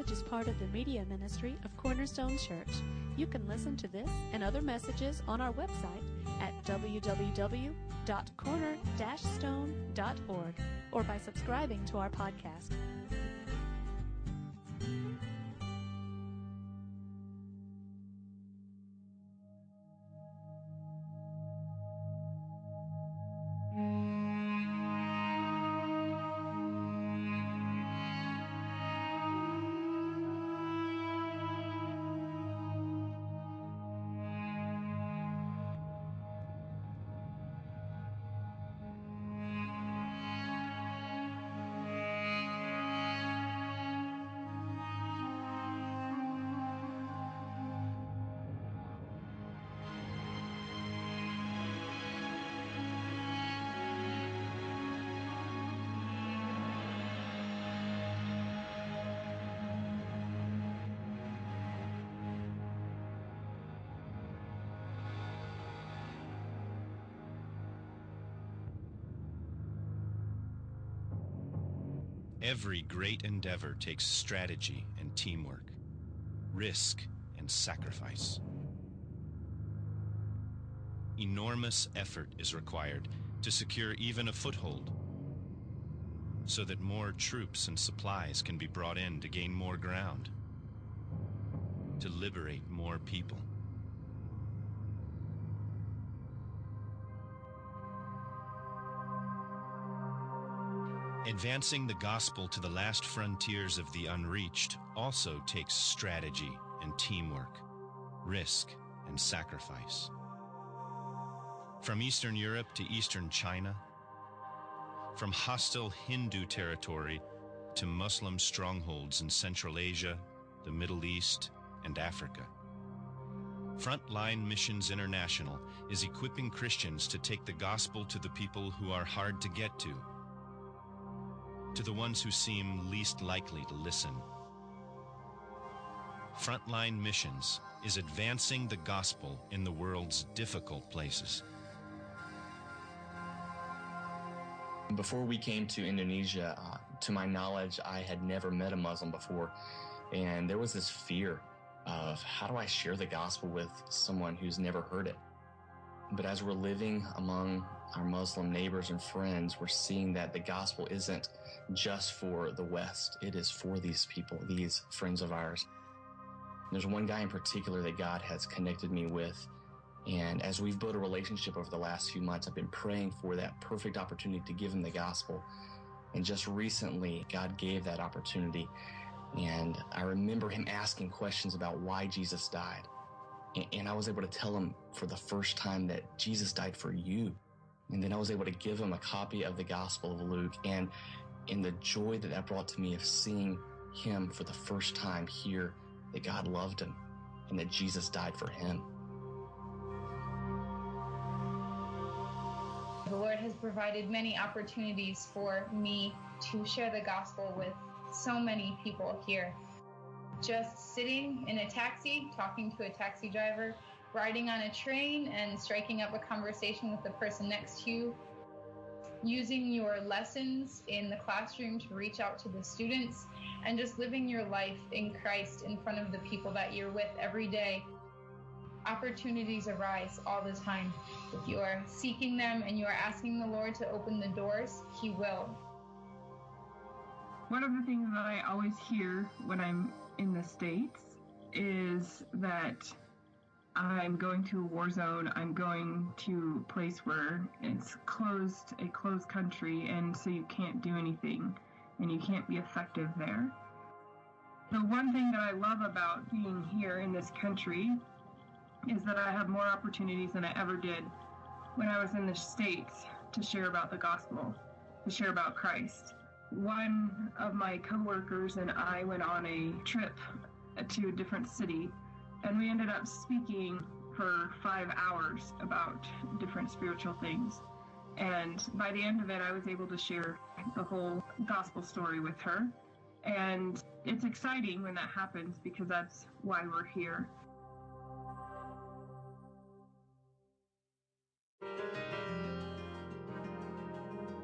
message is part of the media ministry of Cornerstone Church. You can listen to this and other messages on our website at www.corner-stone.org or by subscribing to our podcast. Every great endeavor takes strategy and teamwork, risk and sacrifice. Enormous effort is required to secure even a foothold so that more troops and supplies can be brought in to gain more ground, to liberate more people. Advancing the gospel to the last frontiers of the unreached also takes strategy and teamwork, risk and sacrifice. From Eastern Europe to Eastern China, from hostile Hindu territory to Muslim strongholds in Central Asia, the Middle East, and Africa. Frontline Missions International is equipping Christians to take the gospel to the people who are hard to get to to the ones who seem least likely to listen. Frontline Missions is advancing the gospel in the world's difficult places. Before we came to Indonesia, uh, to my knowledge, I had never met a Muslim before. And there was this fear of how do I share the gospel with someone who's never heard it? But as we're living among our Muslim neighbors and friends, we're seeing that the gospel isn't just for the West. It is for these people, these friends of ours. There's one guy in particular that God has connected me with. And as we've built a relationship over the last few months, I've been praying for that perfect opportunity to give him the gospel. And just recently, God gave that opportunity. And I remember him asking questions about why Jesus died. And I was able to tell him for the first time that Jesus died for you. And then I was able to give him a copy of the Gospel of Luke. And in the joy that that brought to me of seeing him for the first time hear that God loved him and that Jesus died for him. The Lord has provided many opportunities for me to share the gospel with so many people here just sitting in a taxi, talking to a taxi driver, riding on a train and striking up a conversation with the person next to you, using your lessons in the classroom to reach out to the students, and just living your life in Christ in front of the people that you're with every day. Opportunities arise all the time. If you are seeking them and you are asking the Lord to open the doors, He will. One of the things that I always hear when I'm in the States is that I'm going to a war zone. I'm going to a place where it's closed, a closed country, and so you can't do anything and you can't be effective there. The one thing that I love about being here in this country is that I have more opportunities than I ever did when I was in the States to share about the gospel, to share about Christ one of my coworkers and I went on a trip to a different city, and we ended up speaking for five hours about different spiritual things. And by the end of it, I was able to share the whole gospel story with her. And it's exciting when that happens because that's why we're here.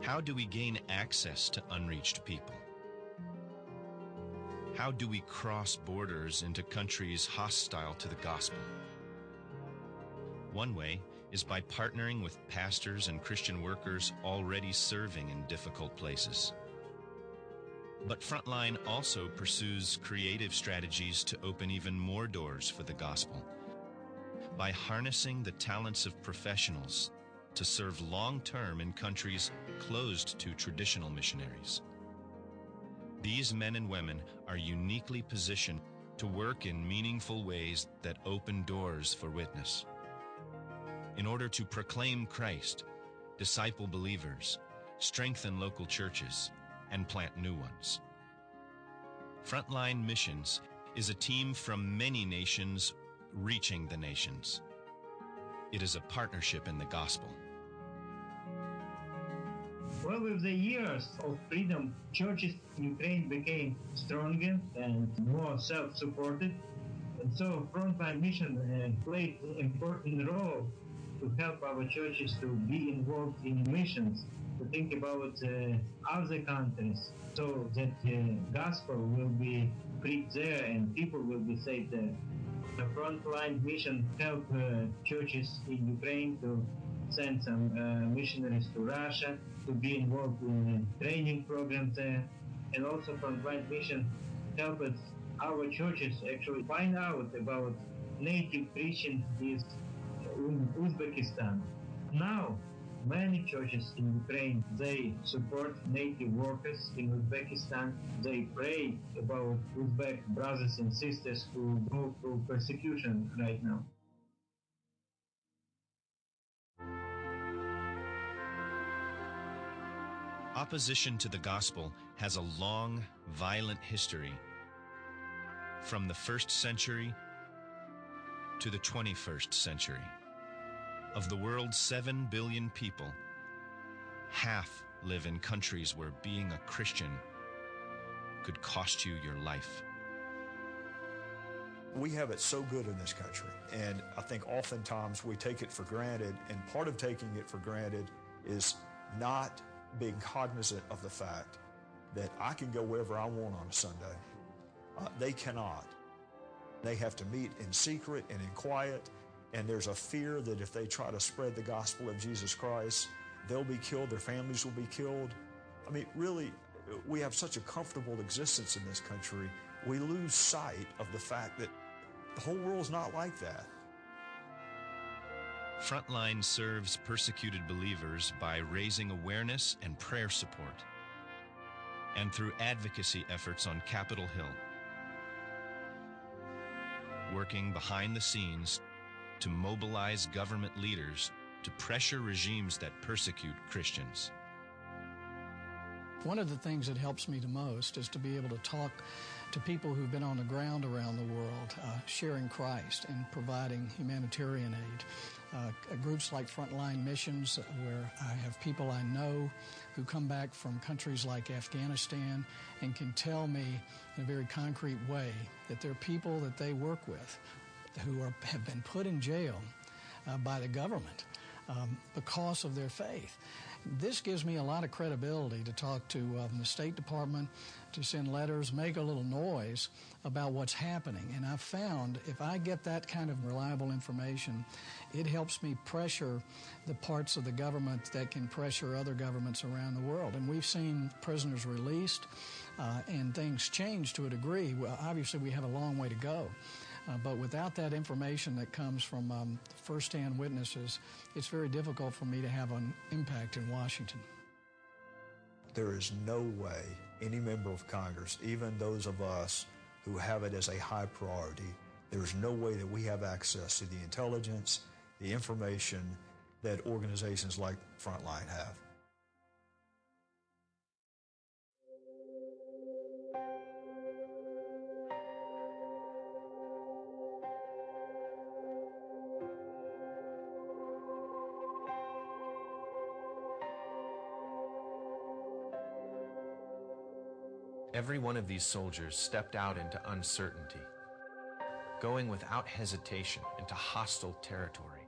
How do we gain access to unreached people? How do we cross borders into countries hostile to the gospel? One way is by partnering with pastors and Christian workers already serving in difficult places. But Frontline also pursues creative strategies to open even more doors for the gospel by harnessing the talents of professionals to serve long term in countries closed to traditional missionaries. These men and women are uniquely positioned to work in meaningful ways that open doors for witness. In order to proclaim Christ, disciple believers, strengthen local churches, and plant new ones. Frontline Missions is a team from many nations reaching the nations. It is a partnership in the gospel. Well, with the years of freedom, churches in Ukraine became stronger and more self-supported. And so Frontline Mission uh, played an important role to help our churches to be involved in missions, to think about uh, other countries, so that the uh, gospel will be preached there and people will be saved there. The Frontline Mission help uh, churches in Ukraine to send some uh, missionaries to Russia to be involved in training programs there, and also from Frontline Mission help us, our churches actually find out about native Christians in Uzbekistan. Now, many churches in Ukraine, they support native workers in Uzbekistan. They pray about Uzbek brothers and sisters who go through persecution right now. Opposition to the gospel has a long, violent history. From the first century to the 21st century. Of the world's 7 billion people, half live in countries where being a Christian could cost you your life. We have it so good in this country, and I think oftentimes we take it for granted, and part of taking it for granted is not being cognizant of the fact that I can go wherever I want on a Sunday. Uh, they cannot. They have to meet in secret and in quiet, and there's a fear that if they try to spread the gospel of Jesus Christ, they'll be killed, their families will be killed. I mean, really, we have such a comfortable existence in this country, we lose sight of the fact that the whole world's not like that. Frontline serves persecuted believers by raising awareness and prayer support, and through advocacy efforts on Capitol Hill, working behind the scenes to mobilize government leaders to pressure regimes that persecute Christians. One of the things that helps me the most is to be able to talk to people who've been on the ground around the world, uh, sharing Christ and providing humanitarian aid. Uh, groups like Frontline Missions, where I have people I know who come back from countries like Afghanistan and can tell me in a very concrete way that there are people that they work with who are, have been put in jail uh, by the government um, because of their faith. This gives me a lot of credibility to talk to um, the State Department, to send letters, make a little noise about what's happening. And I've found if I get that kind of reliable information, it helps me pressure the parts of the government that can pressure other governments around the world. And we've seen prisoners released uh, and things change to a degree. Well, obviously, we have a long way to go. Uh, but without that information that comes from um, firsthand witnesses, it's very difficult for me to have an impact in Washington. There is no way any member of Congress, even those of us who have it as a high priority, there is no way that we have access to the intelligence, the information that organizations like Frontline have. Every one of these soldiers stepped out into uncertainty, going without hesitation into hostile territory,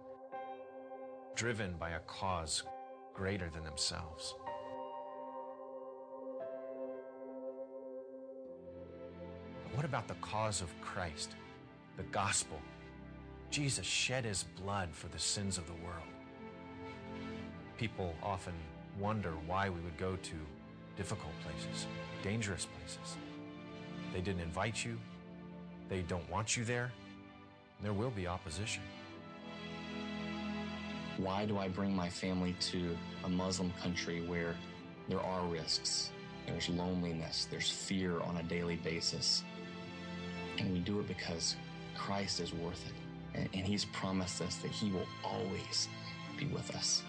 driven by a cause greater than themselves. What about the cause of Christ, the gospel? Jesus shed his blood for the sins of the world. People often wonder why we would go to difficult places, dangerous places. They didn't invite you, they don't want you there, there will be opposition. Why do I bring my family to a Muslim country where there are risks, there's loneliness, there's fear on a daily basis? And we do it because Christ is worth it. And, and He's promised us that He will always be with us.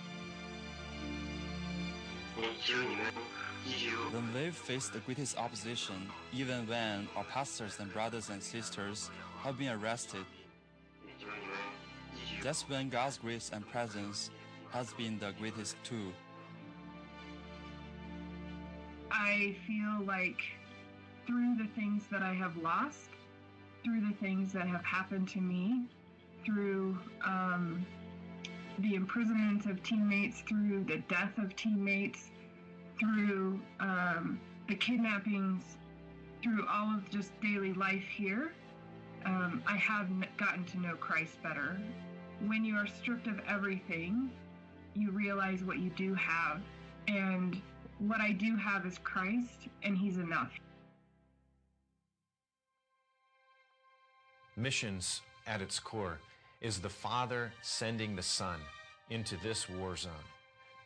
When we've faced the greatest opposition, even when our pastors and brothers and sisters have been arrested, that's when God's grace and presence has been the greatest too. I feel like through the things that I have lost, through the things that have happened to me, through um, the imprisonment of teammates, through the death of teammates, through um, the kidnappings, through all of just daily life here, um, I have gotten to know Christ better. When you are stripped of everything, you realize what you do have. And what I do have is Christ, and He's enough. Missions, at its core, is the Father sending the Son into this war zone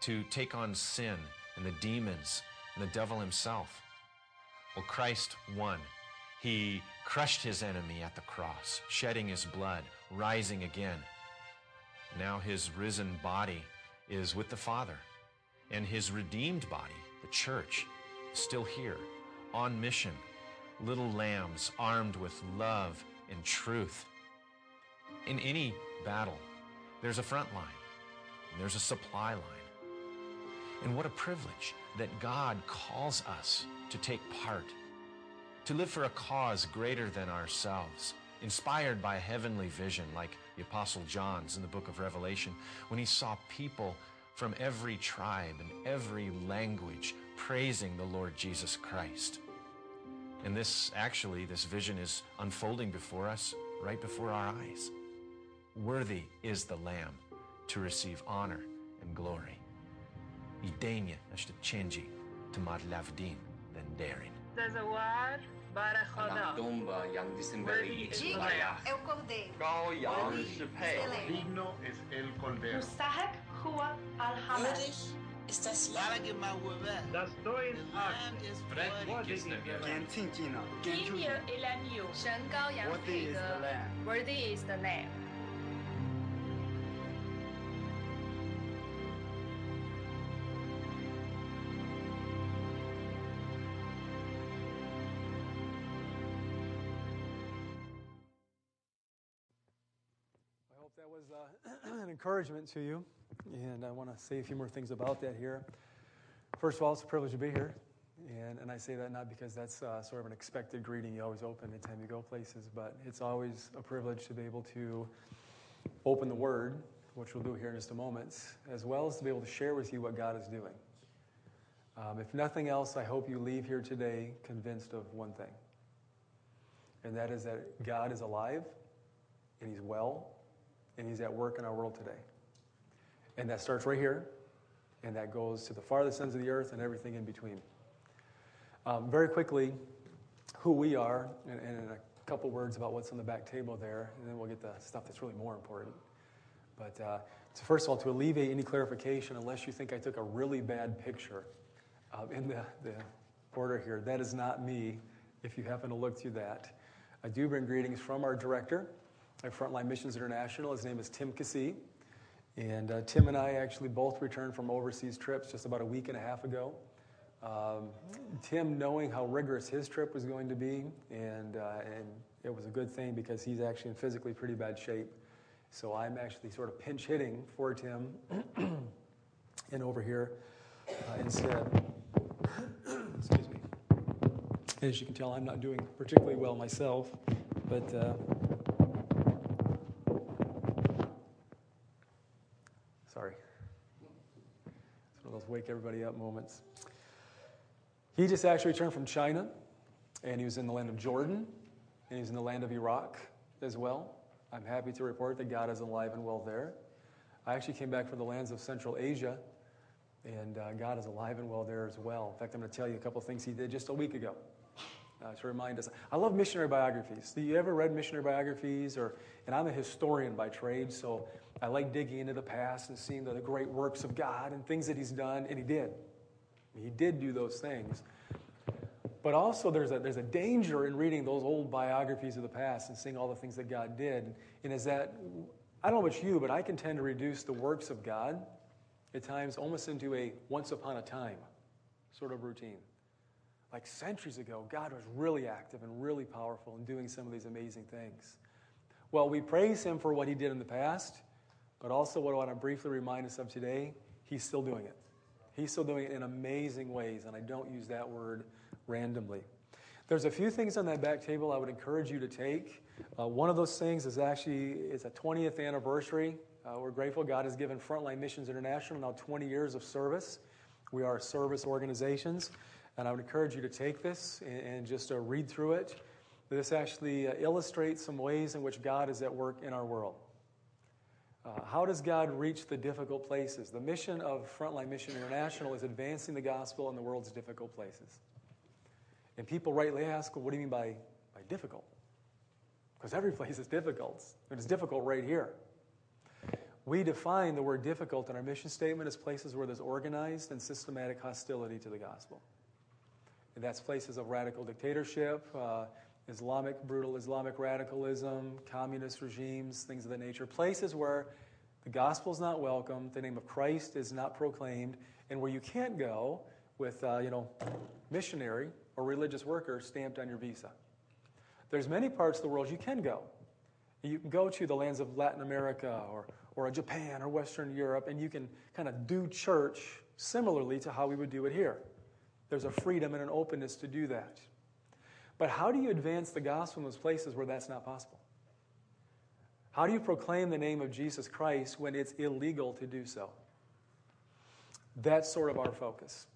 to take on sin and the demons and the devil himself. Well, Christ won. He crushed his enemy at the cross, shedding his blood, rising again. Now his risen body is with the Father, and his redeemed body, the church, is still here, on mission. Little lambs armed with love and truth. In any battle, there's a front line, and there's a supply line. And what a privilege that God calls us to take part, to live for a cause greater than ourselves, inspired by a heavenly vision like the Apostle John's in the book of Revelation, when he saw people from every tribe and every language praising the Lord Jesus Christ. And this actually, this vision is unfolding before us, right before our eyes. Worthy is the Lamb to receive honor and glory. ایدینیه اشت چنجی تمار لفدین دن دارین تزوار بارا خدا دومبا یان دیسمبری جیگا el cordero گایا شپه digno es el cordero مستحق هو الحمد ist das Jahr. Das Deus ist freudig. Gentin Kina. Gentin Kina. Gentin Kina. Gentin Kina. Gentin Kina. Worthy is the Lamb. Worthy is the Lamb. That was uh, an encouragement to you, and I want to say a few more things about that here. First of all, it's a privilege to be here, and, and I say that not because that's uh, sort of an expected greeting you always open anytime you go places, but it's always a privilege to be able to open the Word, which we'll do here in just a moment, as well as to be able to share with you what God is doing. Um, if nothing else, I hope you leave here today convinced of one thing, and that is that God is alive, and He's well, and He's at work in our world today. And that starts right here, and that goes to the farthest ends of the earth and everything in between. Um, very quickly, who we are, and, and in a couple words about what's on the back table there, and then we'll get the stuff that's really more important. But uh, so first of all, to alleviate any clarification, unless you think I took a really bad picture uh, in the, the order here, that is not me, if you happen to look through that. I do bring greetings from our director at Frontline Missions International. His name is Tim Cassee. And uh, Tim and I actually both returned from overseas trips just about a week and a half ago. Um, Tim, knowing how rigorous his trip was going to be, and, uh, and it was a good thing because he's actually in physically pretty bad shape. So I'm actually sort of pinch hitting for Tim and over here uh, instead. Excuse me. As you can tell, I'm not doing particularly well myself, but. Sorry. It's one of those wake everybody up moments. He just actually returned from China, and he was in the land of Jordan, and he's in the land of Iraq as well. I'm happy to report that God is alive and well there. I actually came back from the lands of Central Asia, and uh, God is alive and well there as well. In fact, I'm going to tell you a couple things he did just a week ago uh, to remind us. I love missionary biographies. Do you ever read missionary biographies? Or, and I'm a historian by trade, so I like digging into the past and seeing the, great works of God and things that He's done, and He did. He did do those things. But also, there's a, there's a danger in reading those old biographies of the past and seeing all the things that God did. And is that, I don't know about you, but I can tend to reduce the works of God at times almost into a once upon a time sort of routine. Like centuries ago, God was really active and really powerful in doing some of these amazing things. Well, we praise Him for what He did in the past, but also what I want to briefly remind us of today, He's still doing it. He's still doing it in amazing ways, and I don't use that word randomly. There's a few things on that back table I would encourage you to take. Uh, one of those things is actually it's a 20th anniversary. Uh, we're grateful God has given Frontline Missions International now 20 years of service. We are service organizations, and I would encourage you to take this and, and just uh, read through it. This actually uh, illustrates some ways in which God is at work in our world. Uh, how does God reach the difficult places? The mission of Frontline Mission International is advancing the gospel in the world's difficult places. And people rightly ask, well, what do you mean by, by difficult? Because every place is difficult. It's difficult right here. We define the word difficult in our mission statement as places where there's organized and systematic hostility to the gospel. And that's places of radical dictatorship, uh, Islamic, brutal Islamic radicalism, communist regimes, things of that nature. Places where the gospel is not welcome, the name of Christ is not proclaimed, and where you can't go with, uh, you know, missionary or religious worker stamped on your visa. There's many parts of the world you can go. You can go to the lands of Latin America or, or Japan or Western Europe, and you can kind of do church similarly to how we would do it here. There's a freedom and an openness to do that. But how do you advance the gospel in those places where that's not possible? How do you proclaim the name of Jesus Christ when it's illegal to do so? That's sort of our focus.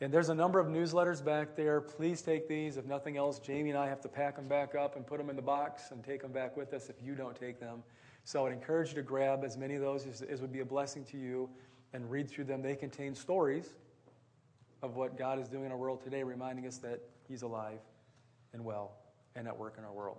And there's a number of newsletters back there. Please take these. If nothing else, Jamie and I have to pack them back up and put them in the box and take them back with us if you don't take them. So I would encourage you to grab as many of those as, as would be a blessing to you and read through them. They contain stories of what God is doing in our world today, reminding us that He's alive and well and at work in our world.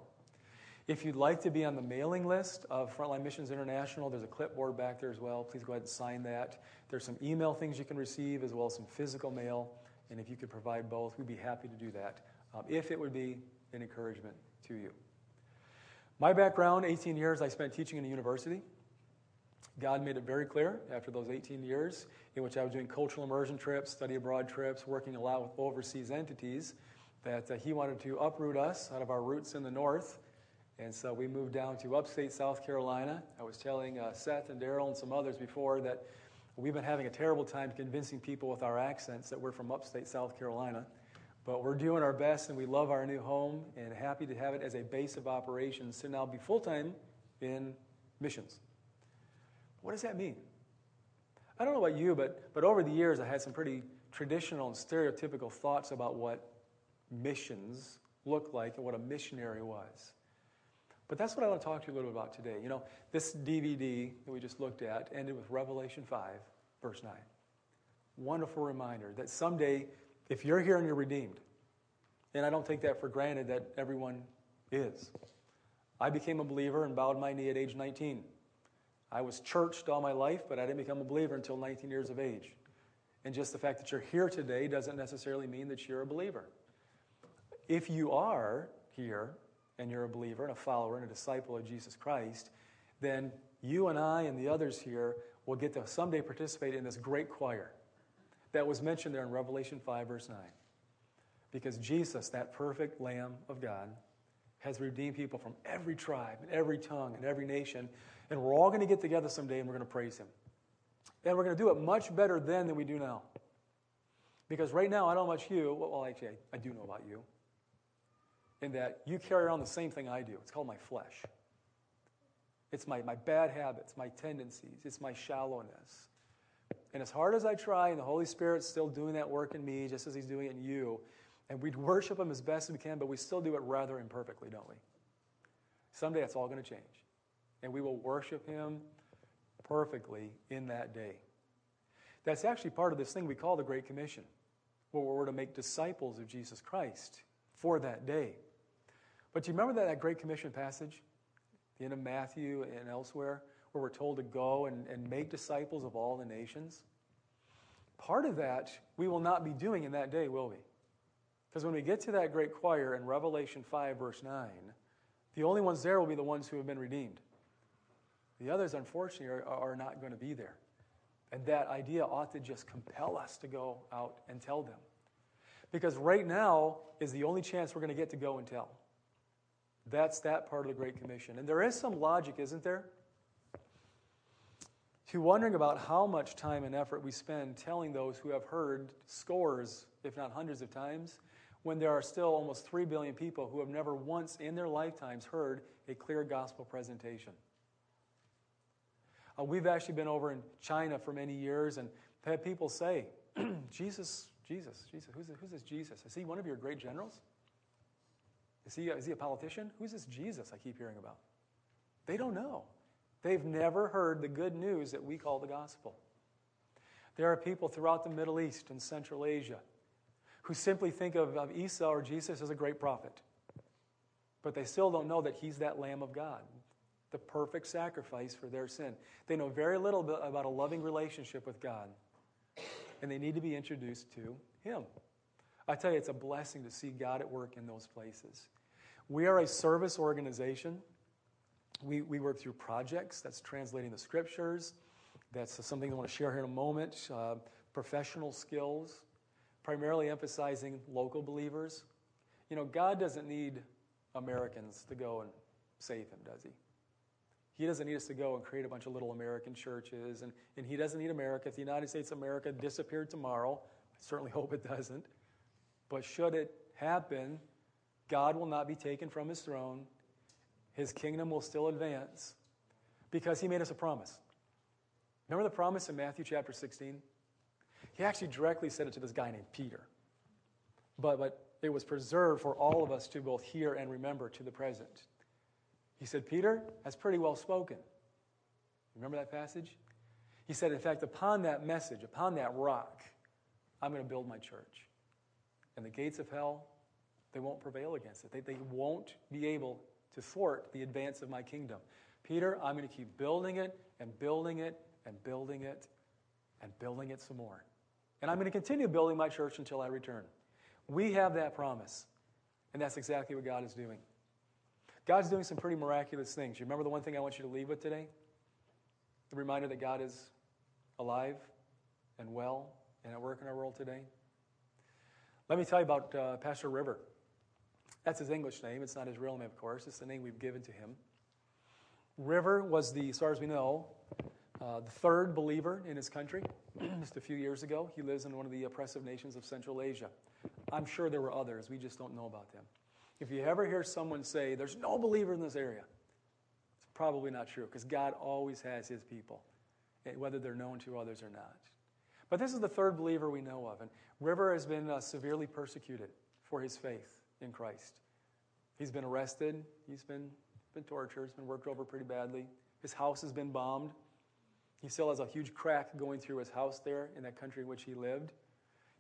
If you'd like to be on the mailing list of Frontline Missions International, there's a clipboard back there as well. Please go ahead and sign that. There's some email things you can receive as well as some physical mail. And if you could provide both, we'd be happy to do that um, if it would be an encouragement to you. My background 18 years I spent teaching in a university. God made it very clear after those 18 years, in which I was doing cultural immersion trips, study abroad trips, working a lot with overseas entities, that uh, He wanted to uproot us out of our roots in the north and so we moved down to upstate South Carolina. I was telling uh, Seth and Daryl and some others before that we've been having a terrible time convincing people with our accents that we're from upstate South Carolina. But we're doing our best and we love our new home and happy to have it as a base of operations to now be full time in missions. What does that mean? I don't know about you, but, but over the years I had some pretty traditional and stereotypical thoughts about what missions looked like and what a missionary was. But that's what I want to talk to you a little bit about today. You know, this DVD that we just looked at ended with Revelation 5, verse 9. Wonderful reminder that someday, if you're here and you're redeemed, and I don't take that for granted that everyone is. I became a believer and bowed my knee at age 19. I was churched all my life, but I didn't become a believer until 19 years of age. And just the fact that you're here today doesn't necessarily mean that you're a believer. If you are here, and you're a believer and a follower and a disciple of Jesus Christ, then you and I and the others here will get to someday participate in this great choir that was mentioned there in Revelation 5, verse 9. Because Jesus, that perfect Lamb of God, has redeemed people from every tribe and every tongue and every nation. And we're all going to get together someday and we're going to praise Him. And we're going to do it much better then than we do now. Because right now, I don't know about you. Well, actually, I, I do know about you in that you carry around the same thing I do. It's called my flesh. It's my, my bad habits, my tendencies, it's my shallowness. And as hard as I try, and the Holy Spirit's still doing that work in me, just as He's doing it in you, and we'd worship Him as best we can, but we still do it rather imperfectly, don't we? Someday it's all going to change. And we will worship Him perfectly in that day. That's actually part of this thing we call the Great Commission, where we're to make disciples of Jesus Christ for that day. But do you remember that, that Great Commission passage, the end of Matthew and elsewhere, where we're told to go and, and make disciples of all the nations? Part of that we will not be doing in that day, will we? Because when we get to that great choir in Revelation 5, verse 9, the only ones there will be the ones who have been redeemed. The others, unfortunately, are, are not going to be there. And that idea ought to just compel us to go out and tell them. Because right now is the only chance we're going to get to go and tell. That's that part of the Great Commission. And there is some logic, isn't there? To wondering about how much time and effort we spend telling those who have heard scores, if not hundreds of times, when there are still almost 3 billion people who have never once in their lifetimes heard a clear gospel presentation. Uh, we've actually been over in China for many years and had people say, Jesus, Jesus, Jesus, who's, who's this Jesus? Is he one of your great generals? Is he, is he a politician? Who's this Jesus I keep hearing about? They don't know. They've never heard the good news that we call the gospel. There are people throughout the Middle East and Central Asia who simply think of, of Isa or Jesus as a great prophet. But they still don't know that he's that Lamb of God, the perfect sacrifice for their sin. They know very little about a loving relationship with God, and they need to be introduced to him. I tell you, it's a blessing to see God at work in those places. We are a service organization. We, we work through projects, that's translating the scriptures. That's something I want to share here in a moment. Uh, professional skills, primarily emphasizing local believers. You know, God doesn't need Americans to go and save him, does he? He doesn't need us to go and create a bunch of little American churches, and, and he doesn't need America. If the United States of America disappeared tomorrow, I certainly hope it doesn't. But should it happen, God will not be taken from his throne. His kingdom will still advance because he made us a promise. Remember the promise in Matthew chapter 16? He actually directly said it to this guy named Peter. But, but it was preserved for all of us to both hear and remember to the present. He said, Peter, that's pretty well spoken. Remember that passage? He said, in fact, upon that message, upon that rock, I'm going to build my church. And the gates of hell, they won't prevail against it. They, they won't be able to thwart the advance of my kingdom. Peter, I'm going to keep building it and building it and building it and building it some more. And I'm going to continue building my church until I return. We have that promise. And that's exactly what God is doing. God's doing some pretty miraculous things. You remember the one thing I want you to leave with today? The reminder that God is alive and well and at work in our world today? Let me tell you about uh, Pastor River. That's his English name. It's not his real name, of course. It's the name we've given to him. River was the, as far as we know, uh, the third believer in his country just a few years ago. He lives in one of the oppressive nations of Central Asia. I'm sure there were others. We just don't know about them. If you ever hear someone say, there's no believer in this area, it's probably not true because God always has his people, eh, whether they're known to others or not. But this is the third believer we know of. And River has been uh, severely persecuted for his faith in Christ. He's been arrested, he's been, been tortured, he's been worked over pretty badly. His house has been bombed. He still has a huge crack going through his house there in that country in which he lived.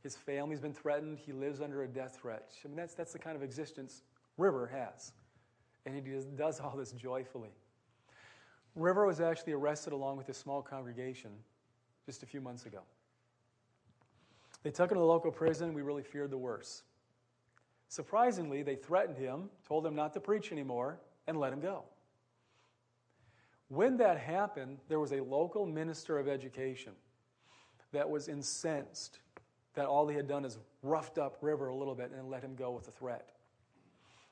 His family's been threatened. He lives under a death threat. I mean, that's, that's the kind of existence River has. And he does, does all this joyfully. River was actually arrested along with his small congregation just a few months ago. They took him to the local prison. We really feared the worst. Surprisingly, they threatened him, told him not to preach anymore, and let him go. When that happened, there was a local minister of education that was incensed that all he had done is roughed up River a little bit and let him go with a threat.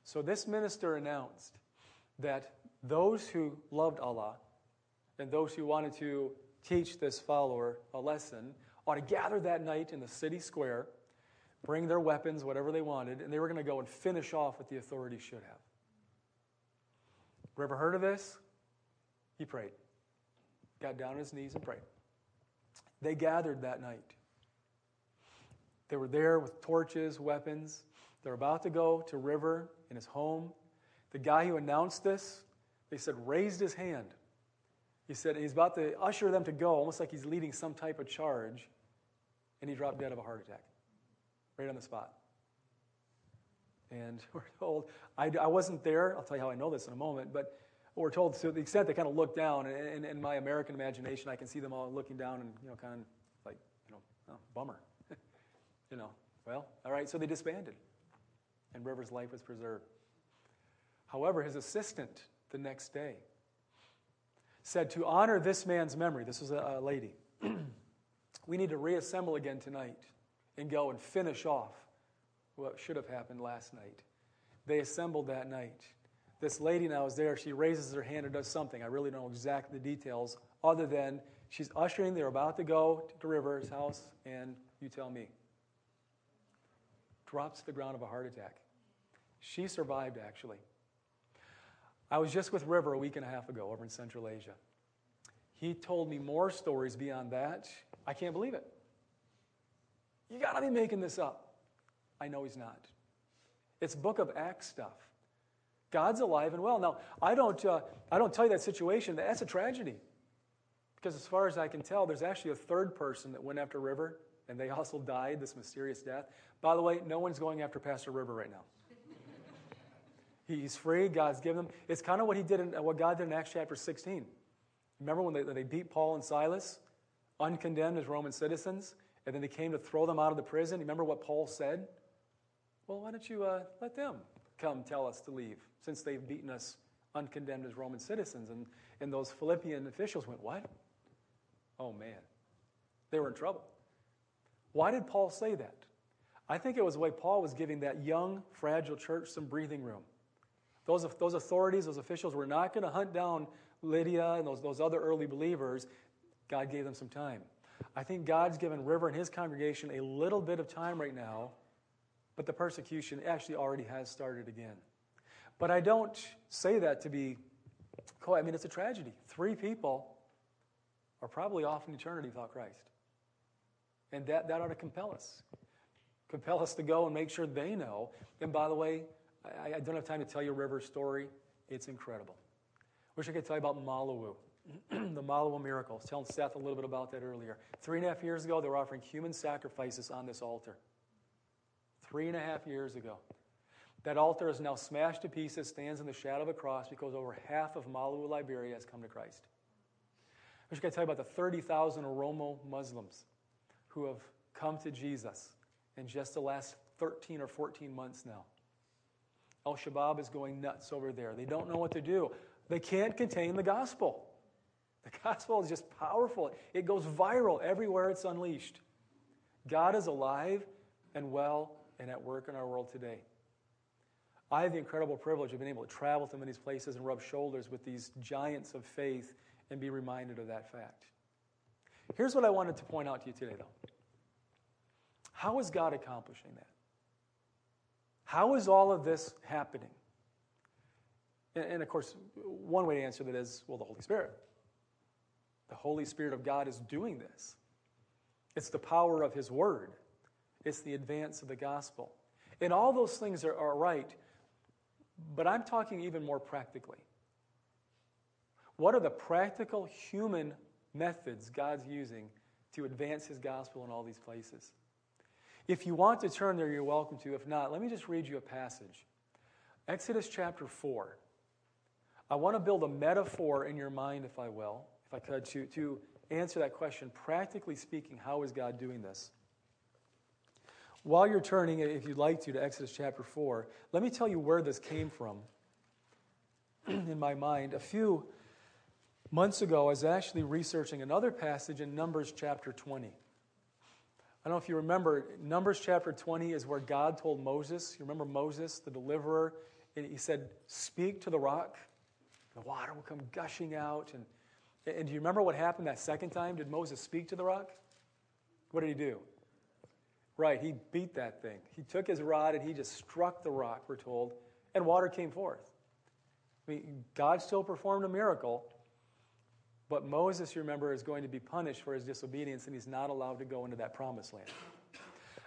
So this minister announced that those who loved Allah and those who wanted to teach this follower a lesson ought to gather that night in the city square, bring their weapons, whatever they wanted, and they were going to go and finish off what the authorities should have. Ever heard of this? He prayed. Got down on his knees and prayed. They gathered that night. They were there with torches, weapons. They're about to go to River in his home. The guy who announced this They said, raised his hand. He said, he's about to usher them to go, almost like he's leading some type of charge, and he dropped dead of a heart attack right on the spot. And we're told, I, I wasn't there, I'll tell you how I know this in a moment, but we're told to the extent they kind of look down, and in my American imagination, I can see them all looking down and, you know, kind of like, you know, oh, bummer. you know, well, all right, so they disbanded, and River's life was preserved. However, his assistant the next day said, To honor this man's memory, this was a, a lady, we need to reassemble again tonight and go and finish off what should have happened last night. They assembled that night. This lady now is there. She raises her hand and does something. I really don't know exactly the details, other than she's ushering, they're about to go to River's house, and you tell me. Drops to the ground of a heart attack. She survived, actually. I was just with River a week and a half ago over in Central Asia. He told me more stories beyond that. I can't believe it. You got to be making this up. I know he's not. It's book of Acts stuff. God's alive and well. Now, I don't, uh, I don't tell you that situation. That's a tragedy. Because as far as I can tell, there's actually a third person that went after River, and they also died this mysterious death. By the way, no one's going after Pastor River right now. He's free. God's given him. It's kind of what he did in what God did in Acts chapter 16. Remember when they, they beat Paul and Silas, uncondemned as Roman citizens? And then they came to throw them out of the prison. Remember what Paul said? Well, why don't you uh, let them come tell us to leave since they've beaten us uncondemned as Roman citizens? And, and those Philippian officials went, What? Oh, man. They were in trouble. Why did Paul say that? I think it was the way Paul was giving that young, fragile church some breathing room. Those, those authorities, those officials were not going to hunt down Lydia and those, those other early believers. God gave them some time. I think God's given River and his congregation a little bit of time right now, but the persecution actually already has started again. But I don't say that to be cool. I mean, it's a tragedy. Three people are probably off in eternity without Christ. And that, that ought to compel us. Compel us to go and make sure they know. And by the way, I, I don't have time to tell you River's story. It's incredible. Wish I could tell you about Malawu. the Malawi miracle. I was telling Seth a little bit about that earlier. Three and a half years ago, they were offering human sacrifices on this altar. Three and a half years ago. That altar is now smashed to pieces, stands in the shadow of a cross because over half of Malawi, Liberia has come to Christ. I should get to tell you about the 30,000 Oromo Muslims who have come to Jesus in just the last 13 or 14 months now. Al Shabaab is going nuts over there. They don't know what to do. They can't contain the gospel. The gospel is just powerful. It goes viral everywhere it's unleashed. God is alive and well and at work in our world today. I have the incredible privilege of being able to travel to many places and rub shoulders with these giants of faith and be reminded of that fact. Here's what I wanted to point out to you today, though. How is God accomplishing that? How is all of this happening? And, and, of course, one way to answer that is well, the Holy Spirit. The Holy Spirit of God is doing this. It's the power of His Word, it's the advance of the gospel. And all those things are, are right, but I'm talking even more practically. What are the practical human methods God's using to advance His gospel in all these places? If you want to turn there, you're welcome to. If not, let me just read you a passage. Exodus chapter 4. I want to build a metaphor in your mind, if I will, if I could, to, to answer that question. Practically speaking, how is God doing this? While you're turning, if you'd like to, to Exodus chapter 4, let me tell you where this came from in my mind. A few months ago, I was actually researching another passage in Numbers chapter 20. I don't know if you remember, Numbers chapter 20 is where God told Moses, you remember Moses, the deliverer, and he said, Speak to the rock. The water will come gushing out. And and do you remember what happened that second time? Did Moses speak to the rock? What did he do? Right, he beat that thing. He took his rod and he just struck the rock, we're told, and water came forth. I mean, God still performed a miracle, but Moses, you remember, is going to be punished for his disobedience and he's not allowed to go into that promised land.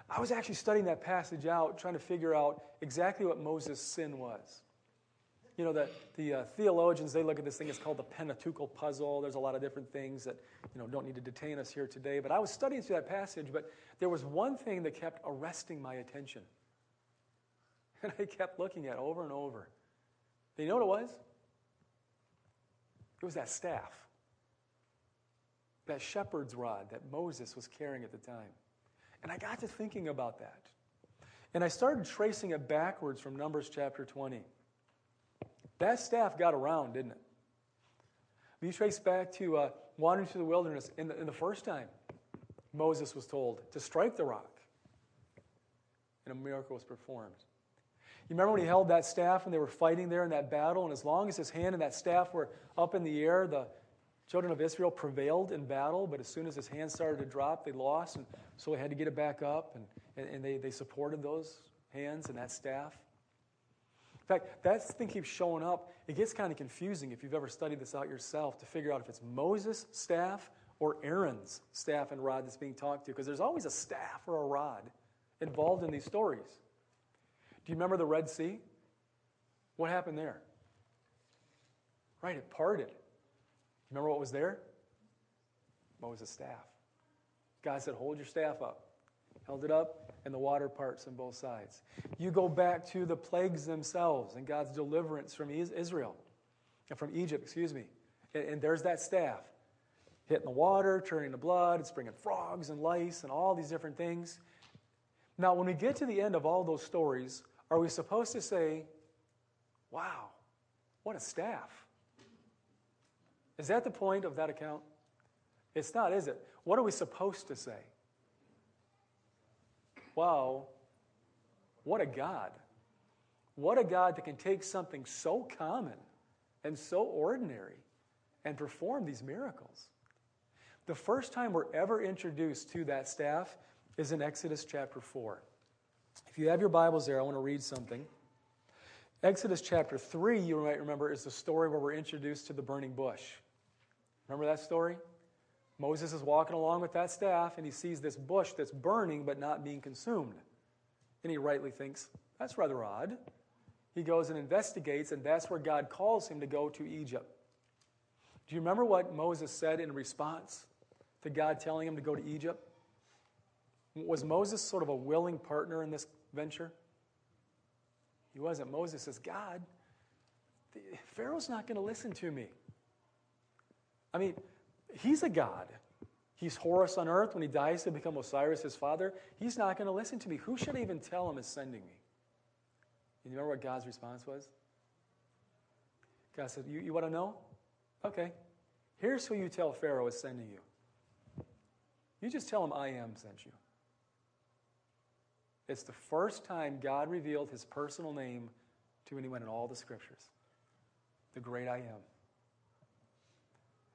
I was actually studying that passage out, trying to figure out exactly what Moses' sin was. You know, the, the uh, theologians, they look at this thing, it's called the Pentateuchal puzzle. There's a lot of different things that, you know, don't need to detain us here today. But I was studying through that passage, but there was one thing that kept arresting my attention. And I kept looking at over and over. And you know what it was? It was that staff, that shepherd's rod that Moses was carrying at the time. And I got to thinking about that. And I started tracing it backwards from Numbers chapter 20. That staff got around, didn't it? You trace back to uh, wandering through the wilderness in the, in the first time Moses was told to strike the rock, and a miracle was performed. You remember when he held that staff and they were fighting there in that battle, and as long as his hand and that staff were up in the air, the children of Israel prevailed in battle, but as soon as his hand started to drop, they lost, and so they had to get it back up, and, and, and they, they supported those hands and that staff. In fact, that thing keeps showing up. It gets kind of confusing if you've ever studied this out yourself to figure out if it's Moses' staff or Aaron's staff and rod that's being talked to, because there's always a staff or a rod involved in these stories. Do you remember the Red Sea? What happened there? Right, it parted. Remember what was there? Moses' staff. God said, Hold your staff up. Held it up, and the water parts on both sides. You go back to the plagues themselves and God's deliverance from Israel, and from Egypt, excuse me. And, there's that staff hitting the water, turning to blood, it's bringing frogs and lice and all these different things. Now, when we get to the end of all those stories, are we supposed to say, wow, what a staff? Is that the point of that account? It's not, is it? What are we supposed to say? Wow, what a God. What a God that can take something so common and so ordinary and perform these miracles. The first time we're ever introduced to that staff is in Exodus chapter 4. If you have your Bibles there, I want to read something. Exodus chapter 3, you might remember, is the story where we're introduced to the burning bush. Remember that story? Moses is walking along with that staff and he sees this bush that's burning but not being consumed. And he rightly thinks, that's rather odd. He goes and investigates, and that's where God calls him to go to Egypt. Do you remember what Moses said in response to God telling him to go to Egypt? Was Moses sort of a willing partner in this venture? He wasn't. Moses says, God, Pharaoh's not going to listen to me. I mean, He's a God. He's Horus on earth. When he dies to become Osiris, his father, he's not going to listen to me. Who should I even tell him is sending me? And you remember what God's response was? God said, You, you want to know? Okay. Here's who you tell Pharaoh is sending you. You just tell him I am sent you. It's the first time God revealed his personal name to anyone in all the scriptures. The great I am.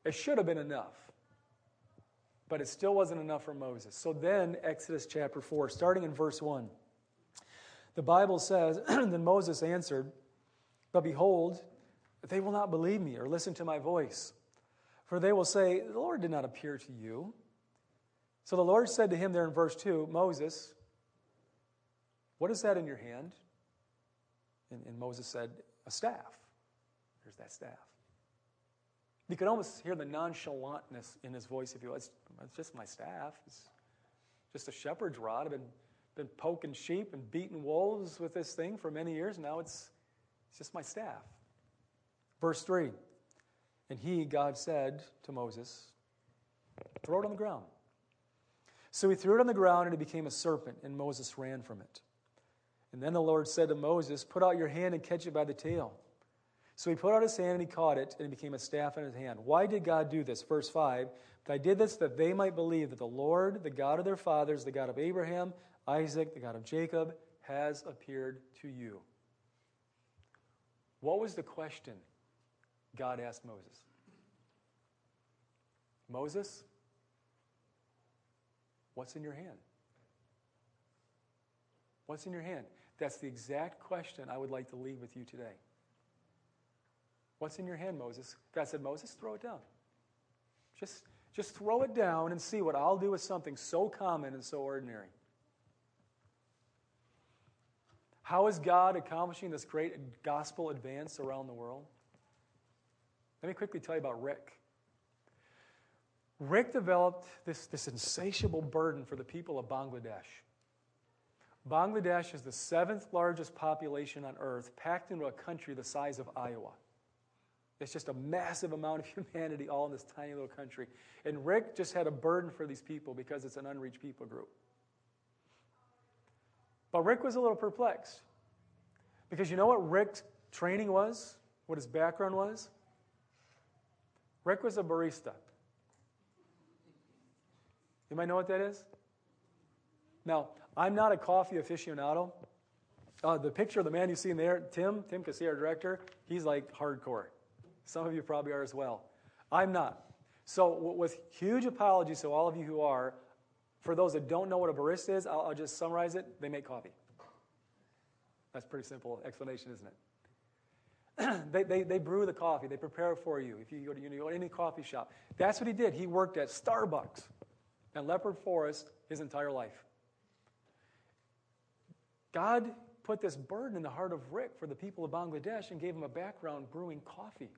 It should have been enough. But it still wasn't enough for Moses. So then, Exodus chapter 4, starting in verse 1, the Bible says, Then Moses answered, But behold, they will not believe me or listen to my voice. For they will say, The Lord did not appear to you. So the Lord said to him there in verse 2, Moses, what is that in your hand? And, and Moses said, A staff. There's that staff. You could almost hear the nonchalantness in his voice if you it's, it's just my staff. It's just a shepherd's rod. I've been, been poking sheep and beating wolves with this thing for many years. Now it's, it's just my staff. Verse 3 And he, God, said to Moses, Throw it on the ground. So he threw it on the ground, and it became a serpent, and Moses ran from it. And then the Lord said to Moses, Put out your hand and catch it by the tail. So he put out his hand and he caught it, and it became a staff in his hand. Why did God do this? Verse 5 I did this that they might believe that the Lord, the God of their fathers, the God of Abraham, Isaac, the God of Jacob, has appeared to you. What was the question God asked Moses? Moses, what's in your hand? What's in your hand? That's the exact question I would like to leave with you today. What's in your hand, Moses? God said, Moses, throw it down. Just, just throw it down and see what I'll do with something so common and so ordinary. How is God accomplishing this great gospel advance around the world? Let me quickly tell you about Rick. Rick developed this, this insatiable burden for the people of Bangladesh. Bangladesh is the seventh largest population on earth, packed into a country the size of Iowa. It's just a massive amount of humanity all in this tiny little country. And Rick just had a burden for these people because it's an unreached people group. But Rick was a little perplexed. Because you know what Rick's training was? What his background was? Rick was a barista. You might know what that is? Now, I'm not a coffee aficionado. Uh, the picture of the man you see in there, Tim, Tim Casey, our director, he's like hardcore. Some of you probably are as well. I'm not. So, with huge apologies to all of you who are, for those that don't know what a barista is, I'll, I'll just summarize it. They make coffee. That's pretty simple explanation, isn't it? they, they, they brew the coffee. They prepare it for you. If you go to, you know, any coffee shop, that's what he did. He worked at Starbucks and Leopard Forest his entire life. God put this burden in the heart of Rick for the people of Bangladesh and gave him a background brewing coffee.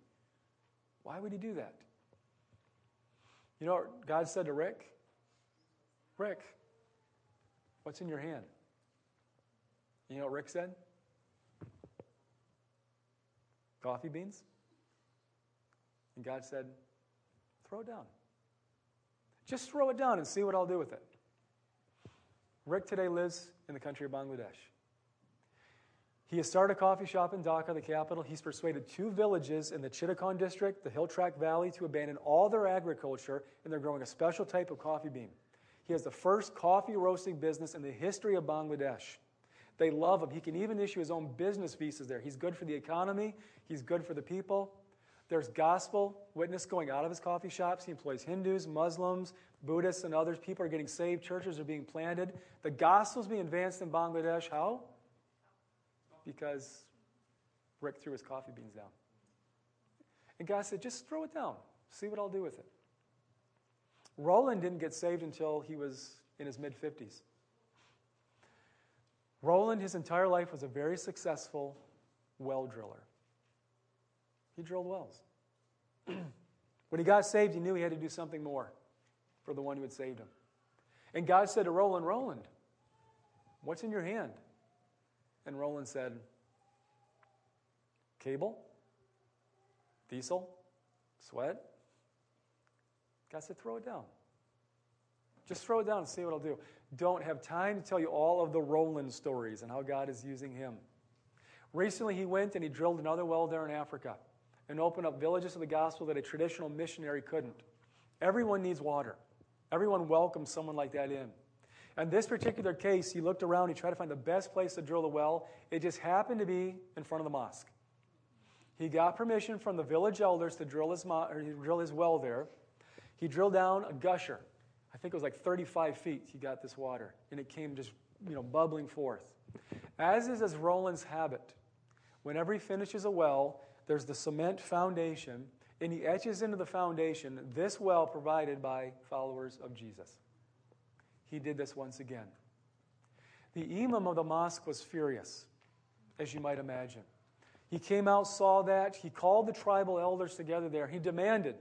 Why would he do that? You know what God said to Rick? Rick, what's in your hand? You know what Rick said? Coffee beans? And God said, throw it down. Just throw it down and see what I'll do with it. Rick today lives in the country of Bangladesh. He has started a coffee shop in Dhaka, the capital. He's persuaded two villages in the Chittagong district, the Hill Track Valley, to abandon all their agriculture, and they're growing a special type of coffee bean. He has the first coffee roasting business in the history of Bangladesh. They love him. He can even issue his own business visas there. He's good for the economy, he's good for the people. There's gospel witness going out of his coffee shops. He employs Hindus, Muslims, Buddhists, and others. People are getting saved. Churches are being planted. The gospel is being advanced in Bangladesh. How? Because Rick threw his coffee beans down. And God said, just throw it down. See what I'll do with it. Roland didn't get saved until he was in his mid 50s. Roland, his entire life, was a very successful well driller. He drilled wells. when he got saved, he knew he had to do something more for the one who had saved him. And God said to Roland, Roland, what's in your hand? And Roland said, Cable? Diesel? Sweat? God said, throw it down. Just throw it down and see what I'll do. Don't have time to tell you all of the Roland stories and how God is using him. Recently, he went and he drilled another well there in Africa and opened up villages of the gospel that a traditional missionary couldn't. Everyone needs water. Everyone welcomes someone like that in. In this particular case, he looked around, he tried to find the best place to drill the well. It just happened to be in front of the mosque. He got permission from the village elders to drill his, mo- drill his well there. He drilled down a gusher. I think it was like 35 feet he got this water, and it came just you know, bubbling forth. As is as Roland's habit, whenever he finishes a well, there's the cement foundation, and he etches into the foundation this well provided by followers of Jesus he did this once again. The imam of the mosque was furious, as you might imagine. He came out, saw that. He called the tribal elders together there. He demanded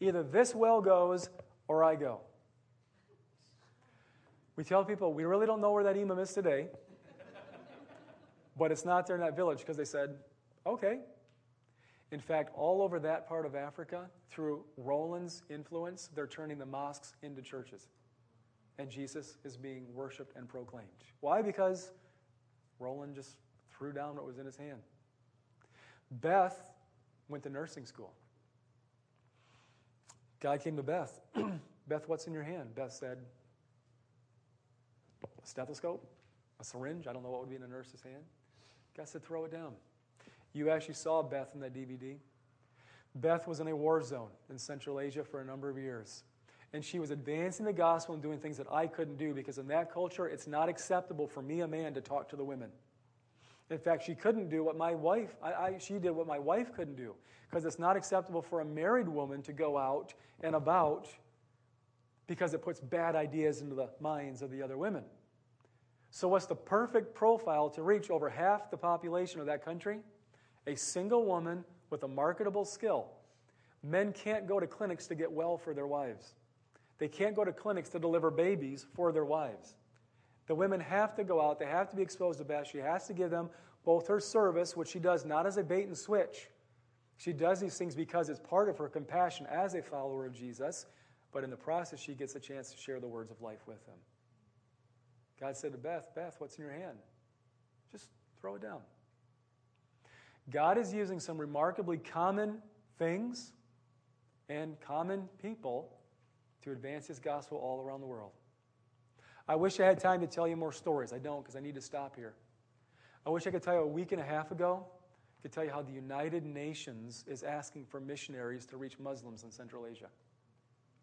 either this well goes or I go. We tell people we really don't know where that imam is today, but it's not there in that village because they said, okay. In fact, all over that part of Africa, through Roland's influence, they're turning the mosques into churches and Jesus is being worshiped and proclaimed. Why? Because Roland just threw down what was in his hand. Beth went to nursing school. God came to Beth. Beth, what's in your hand? Beth said, a stethoscope, a syringe. I don't know what would be in a nurse's hand. God said, throw it down. You actually saw Beth in that DVD. Beth was in a war zone in Central Asia for a number of years and she was advancing the gospel and doing things that I couldn't do because in that culture, it's not acceptable for me, a man, to talk to the women. In fact, she couldn't do what my wife, I, I, she did what my wife couldn't do because it's not acceptable for a married woman to go out and about because it puts bad ideas into the minds of the other women. So, what's the perfect profile to reach over half the population of that country? A single woman with a marketable skill. Men can't go to clinics to get well for their wives. They can't go to clinics to deliver babies for their wives. The women have to go out, they have to be exposed to Beth. She has to give them both her service, which she does not as a bait and switch. She does these things because it's part of her compassion as a follower of Jesus, but in the process, she gets a chance to share the words of life with him. God said to Beth, Beth, what's in your hand? Just throw it down. God is using some remarkably common things and common people to advance his gospel all around the world. I wish I had time to tell you more stories. I don't because I need to stop here. I wish I could tell you a week and a half ago, I could tell you how the United Nations is asking for missionaries to reach Muslims in Central Asia.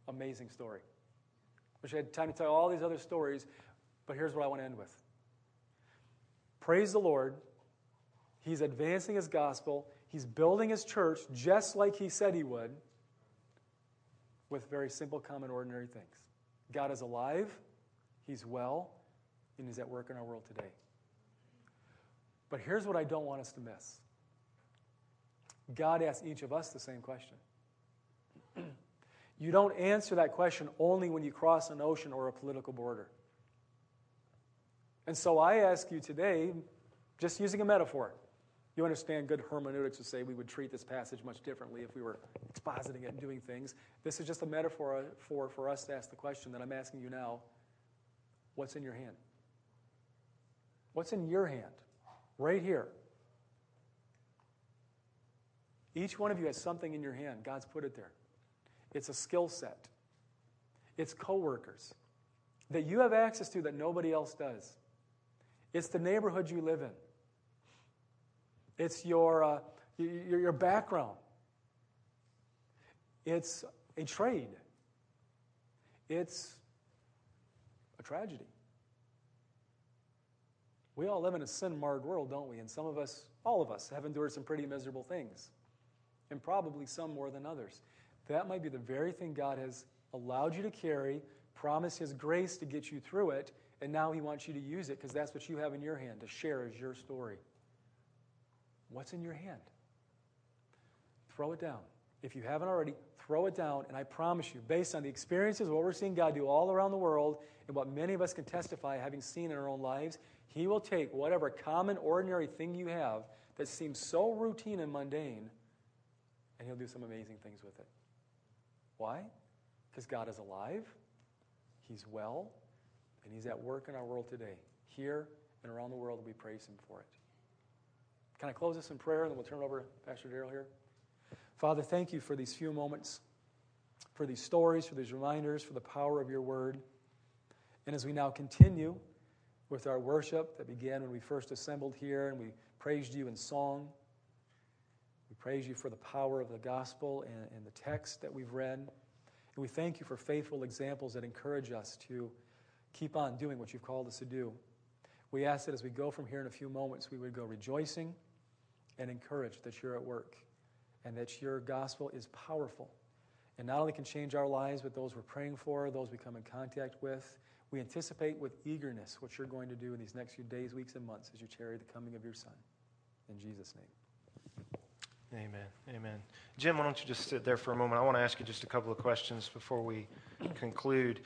Amazing story. Wish I had time to tell you all these other stories, but here's what I want to end with. Praise the Lord. He's advancing his gospel. He's building his church just like he said he would with very simple, common, ordinary things. God is alive, He's well, and He's at work in our world today. But here's what I don't want us to miss God asks each of us the same question. you don't answer that question only when you cross an ocean or a political border. And so I ask you today, just using a metaphor, you understand good hermeneutics would say we would treat this passage much differently if we were expositing it and doing things. This is just a metaphor for, for us to ask the question that I'm asking you now what's in your hand? What's in your hand? Right here. Each one of you has something in your hand. God's put it there. It's a skill set, it's coworkers that you have access to that nobody else does. It's the neighborhood you live in. It's your, uh, your, your background. It's a trade. It's a tragedy. We all live in a sin marred world, don't we? And some of us, all of us, have endured some pretty miserable things, and probably some more than others. That might be the very thing God has allowed you to carry, promised His grace to get you through it, and now He wants you to use it because that's what you have in your hand to share as your story. What's in your hand? Throw it down. If you haven't already, throw it down. And I promise you, based on the experiences what we're seeing God do all around the world and what many of us can testify having seen in our own lives, He will take whatever common, ordinary thing you have that seems so routine and mundane, and He'll do some amazing things with it. Why? Because God is alive, He's well, and He's at work in our world today, here and around the world, we praise Him for it. Can I close this in prayer and then we'll turn it over to Pastor Daryl here? Father, thank you for these few moments, for these stories, for these reminders, for the power of your word. And as we now continue with our worship that began when we first assembled here and we praised you in song, we praise you for the power of the gospel and, and the text that we've read. And we thank you for faithful examples that encourage us to keep on doing what you've called us to do. We ask that as we go from here in a few moments, we would go rejoicing and encouraged that you're at work and that your gospel is powerful and not only can change our lives, but those we're praying for, those we come in contact with. We anticipate with eagerness what you're going to do in these next few days, weeks, and months as you cherry the coming of your Son. In Jesus' name. Amen. Amen. Jim, why don't you just sit there for a moment? I want to ask you just a couple of questions before we conclude.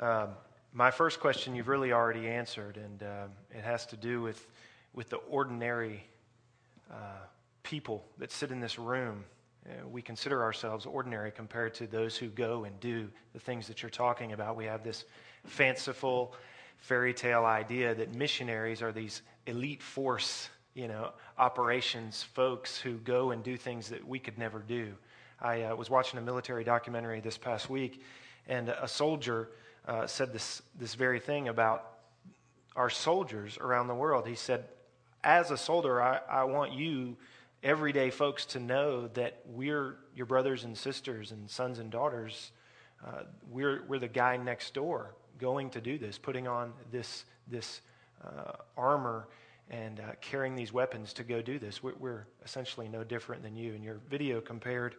Um, my first question you've really already answered, and uh, it has to do with, with the ordinary uh, people that sit in this room. Uh, we consider ourselves ordinary compared to those who go and do the things that you're talking about. We have this fanciful fairy tale idea that missionaries are these elite force, you know, operations folks who go and do things that we could never do. I uh, was watching a military documentary this past week, and a soldier uh, said this, this very thing about our soldiers around the world. He said, as a soldier, I, I want you, everyday folks, to know that we're your brothers and sisters and sons and daughters. Uh, we're, we're the guy next door going to do this, putting on this, this uh, armor and uh, carrying these weapons to go do this. We're, we're, essentially no different than you. And your video compared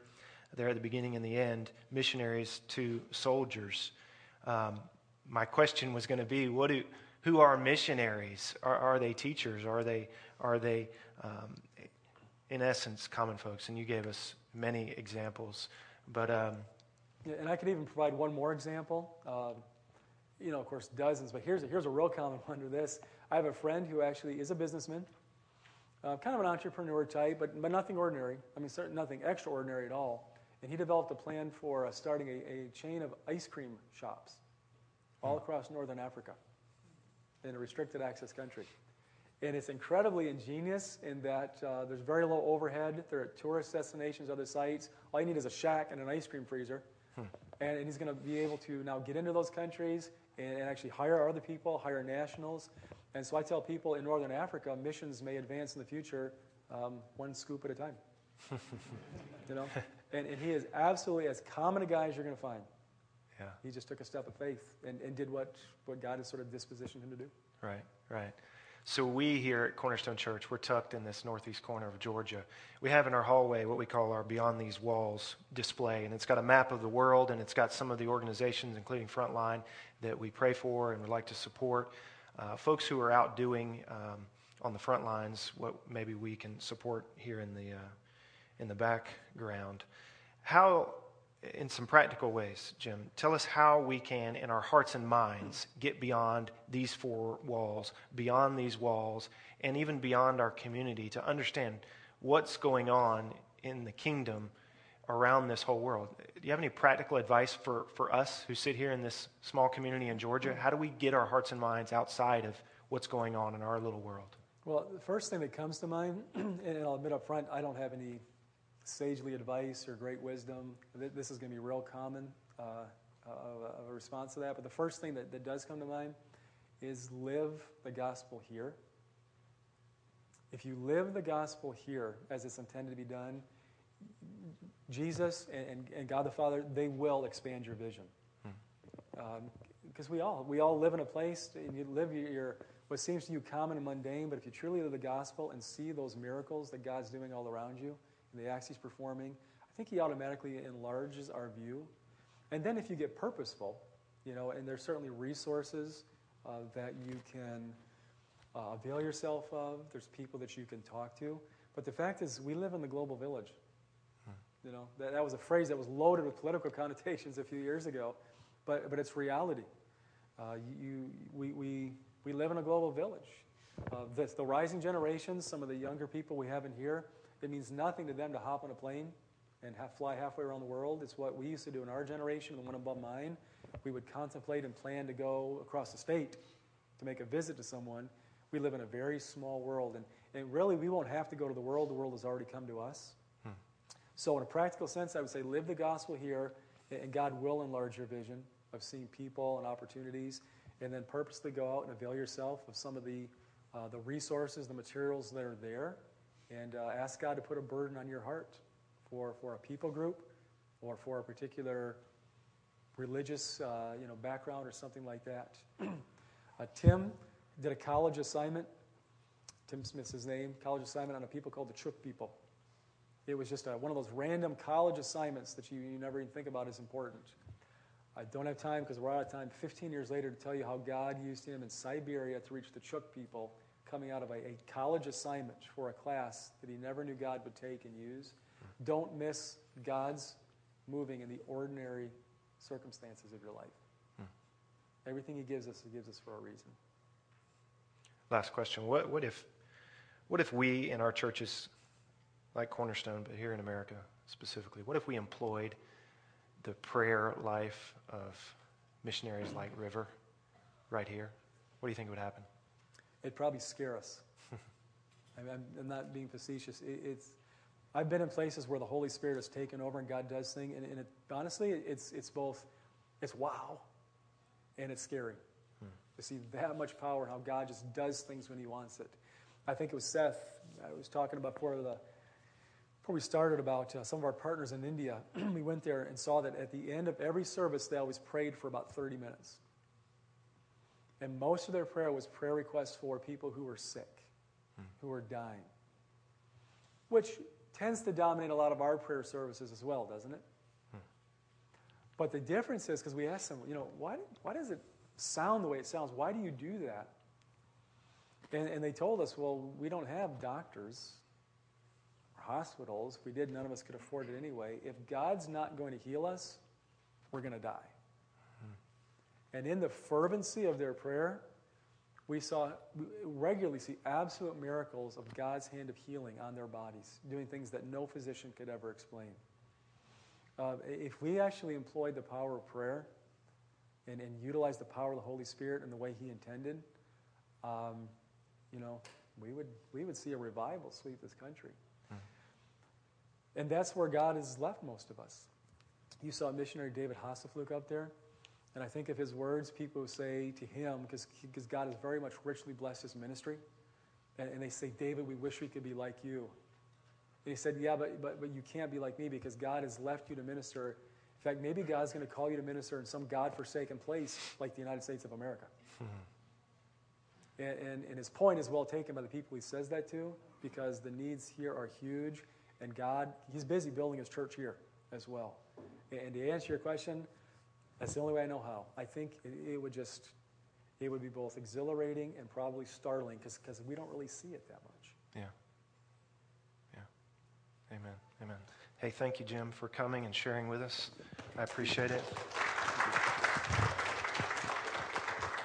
there at the beginning and the end missionaries to soldiers. Um, my question was going to be what do who are missionaries? Are, are they teachers? Are they, are they um, in essence, common folks? And you gave us many examples. But um, yeah, and I could even provide one more example. Uh, you know, of course, dozens, but here's a, here's a real common one to this. I have a friend who actually is a businessman, uh, kind of an entrepreneur type, but, but nothing ordinary. I mean, nothing extraordinary at all. And he developed a plan for uh, starting a, a, chain of ice cream shops all across northern Africa in a restricted access country. And it's incredibly ingenious in that uh, there's very low overhead. There are tourist destinations, other sites. All you need is a shack and an ice cream freezer. Hmm. And, and, he's going to be able to now get into those countries and, and, actually hire other people, hire nationals. And so I tell people in Northern Africa, missions may advance in the future um, one scoop at a time. you know? And, and he is absolutely as common a guy as you're going to find. Yeah. He just took a step of faith and, and did what, what God has sort of dispositioned him to do. Right, right. So we here at Cornerstone Church, we're tucked in this northeast corner of Georgia. We have in our hallway what we call our Beyond These Walls display, and it's got a map of the world, and it's got some of the organizations, including Frontline, that we pray for and would like to support. Uh, folks who are out doing um, on the front lines what maybe we can support here in the uh, in the background. How in some practical ways, Jim. Tell us how we can, in our hearts and minds, get beyond these four walls, beyond these walls, and even beyond our community to understand what's going on in the kingdom around this whole world. Do you have any practical advice for, for us who sit here in this small community in Georgia? How do we get our hearts and minds outside of what's going on in our little world? Well, the first thing that comes to mind, and I'll admit up front, I don't have any sagely advice or great wisdom. This is going to be real common uh, of a response to that. But the first thing that, that does come to mind is live the gospel here. If you live the gospel here as it's intended to be done, Jesus and, and, and God the Father, they will expand your vision. Because hmm. um, we all we all live in a place and you live your, your what seems to you common and mundane, but if you truly live the gospel and see those miracles that God's doing all around you, and the acts he's performing, I think he automatically enlarges our view. And then if you get purposeful, you know, and there's certainly resources uh, that you can uh, avail yourself of. There's people that you can talk to. But the fact is, we live in the global village. Hmm. You know, that, that was a phrase that was loaded with political connotations a few years ago, but, but it's reality. Uh, you, we, we, we live in a global village. Uh, the, the rising generations, some of the younger people we have in here, it means nothing to them to hop on a plane and have, fly halfway around the world. It's what we used to do in our generation, the one above mine. We would contemplate and plan to go across the state to make a visit to someone. We live in a very small world, and, and really we won't have to go to the world. The world has already come to us. Hmm. So, in a practical sense, I would say live the gospel here, and God will enlarge your vision of seeing people and opportunities, and then purposely go out and avail yourself of some of the, uh, the resources, the materials that are there and uh, ask God to put a burden on your heart for, for a people group or for a particular religious uh, you know, background or something like that. uh, Tim did a college assignment. Tim Smith's his name, college assignment on a people called the Chuk people. It was just a, one of those random college assignments that you, you never even think about as important. I don't have time because we're out of time. 15 years later, to tell you how God used him in Siberia to reach the Chuk people coming out of a, a, college assignment for a class that he never knew God would take and use. Don't miss God's moving in the ordinary circumstances of your life. Hmm. Everything he gives us, he gives us for a reason. Last question. What, what, if, what if we in our churches, like Cornerstone, but here in America specifically, what if we employed the prayer life of missionaries like River right here? What do you think would happen? It'd probably scare us. I am not being facetious. It, it's, I've been in places where the Holy Spirit has taken over and God does things, and, and it, honestly, it's, it's both, it's wow, and it's scary hmm. to see that much power and how God just does things when He wants it. I think it was Seth. I was talking about before the before we started about uh, some of our partners in India. we went there and saw that at the end of every service, they always prayed for about 30 minutes. And most of their prayer was prayer requests for people who were sick, hmm. who were dying, which tends to dominate a lot of our prayer services as well, doesn't it? Hmm. But the difference is because we asked them, you know, why, why does it sound the way it sounds. Why do you do that? And, and they told us, well, we don't have doctors or hospitals. If we did, none of us could afford it anyway. If God's not going to heal us, we're going to die. And in the fervency of their prayer, we saw we regularly see absolute miracles of God's hand of healing on their bodies, doing things that no physician could ever explain. Uh, if we actually employed the power of prayer and, and utilized the power of the Holy Spirit in the way He intended, um, you know, we would, we would see a revival sweep this country. Hmm. And that's where God has left most of us. You saw missionary David Hasselflug up there. And I think of his words, people say to him, because God has very much richly blessed his ministry, and, and, they say, David, we wish we could be like you. And he said, Yeah, but, but, but you can't be like me because God has left you to minister. In fact, maybe God's going to call you to minister in some God forsaken place like the United States of America. Hmm. and, and, and his point is well taken by the people he says that to because the needs here are huge, and God, he's busy building his church here as well. And to answer your question, that's the only way I know how. I think it, it would just, it would be both exhilarating and probably startling because we don't really see it that much. Yeah. Yeah. Amen. Amen. Hey, thank you, Jim, for coming and sharing with us. I appreciate it.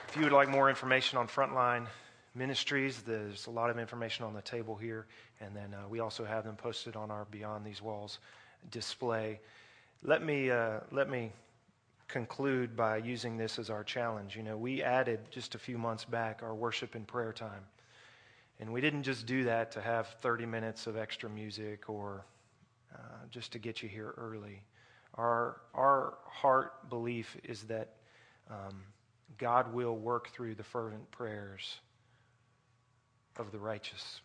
If you would like more information on Frontline Ministries, there's a lot of information on the table here. And then uh, we also have them posted on our Beyond These Walls display. Let me, uh, let me conclude by using this as our challenge. You know, we added just a few months back our worship and prayer time. And we didn't just do that to have 30 minutes of extra music or uh, just to get you here early. Our, our heart belief is that um, God will work through the fervent prayers of the righteous.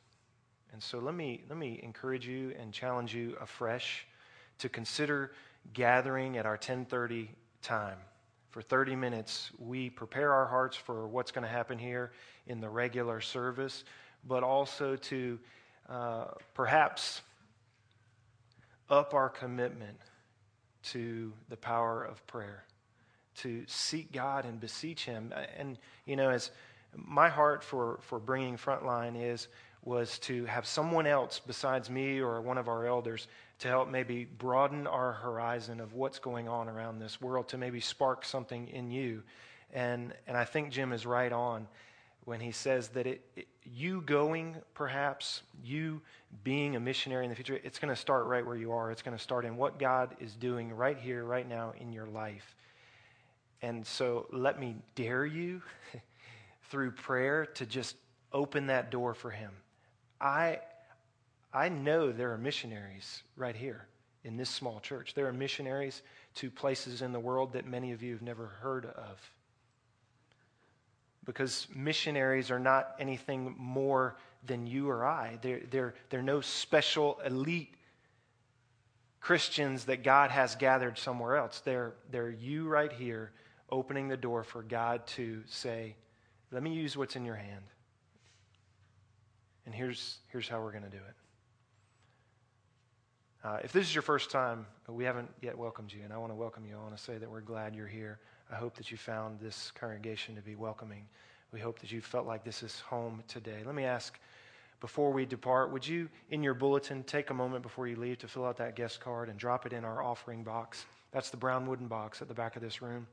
And so let me, let me encourage you and challenge you afresh to consider gathering at our 1030 time. For 30 minutes, we prepare our hearts for what's going to happen here in the regular service, but also to uh, perhaps up our commitment to the power of prayer, to seek God and beseech Him. And, you know, as my heart for, for bringing Frontline is, was to have someone else besides me or one of our elders to help maybe broaden our horizon of what's going on around this world, to maybe spark something in you. And, and I think Jim is right on when he says that it, it, you going, perhaps, you being a missionary in the future, it's going to start right where you are. It's going to start in what God is doing right here, right now in your life. And so let me dare you through prayer to just open that door for him. I, I know there are missionaries right here in this small church. There are missionaries to places in the world that many of you have never heard of. Because missionaries are not anything more than you or I. They're, they're, they're no special elite Christians that God has gathered somewhere else. They're, they're you right here opening the door for God to say, Let me use what's in your hand. And here's, here's how we're going to do it. Uh, if this is your first time, we haven't yet welcomed you, and I want to welcome you. I want to say that we're glad you're here. I hope that you found this congregation to be welcoming. We hope that you felt like this is home today. Let me ask, before we depart, would you, in your bulletin, take a moment before you leave to fill out that guest card and drop it in our offering box? That's the brown wooden box at the back of this room.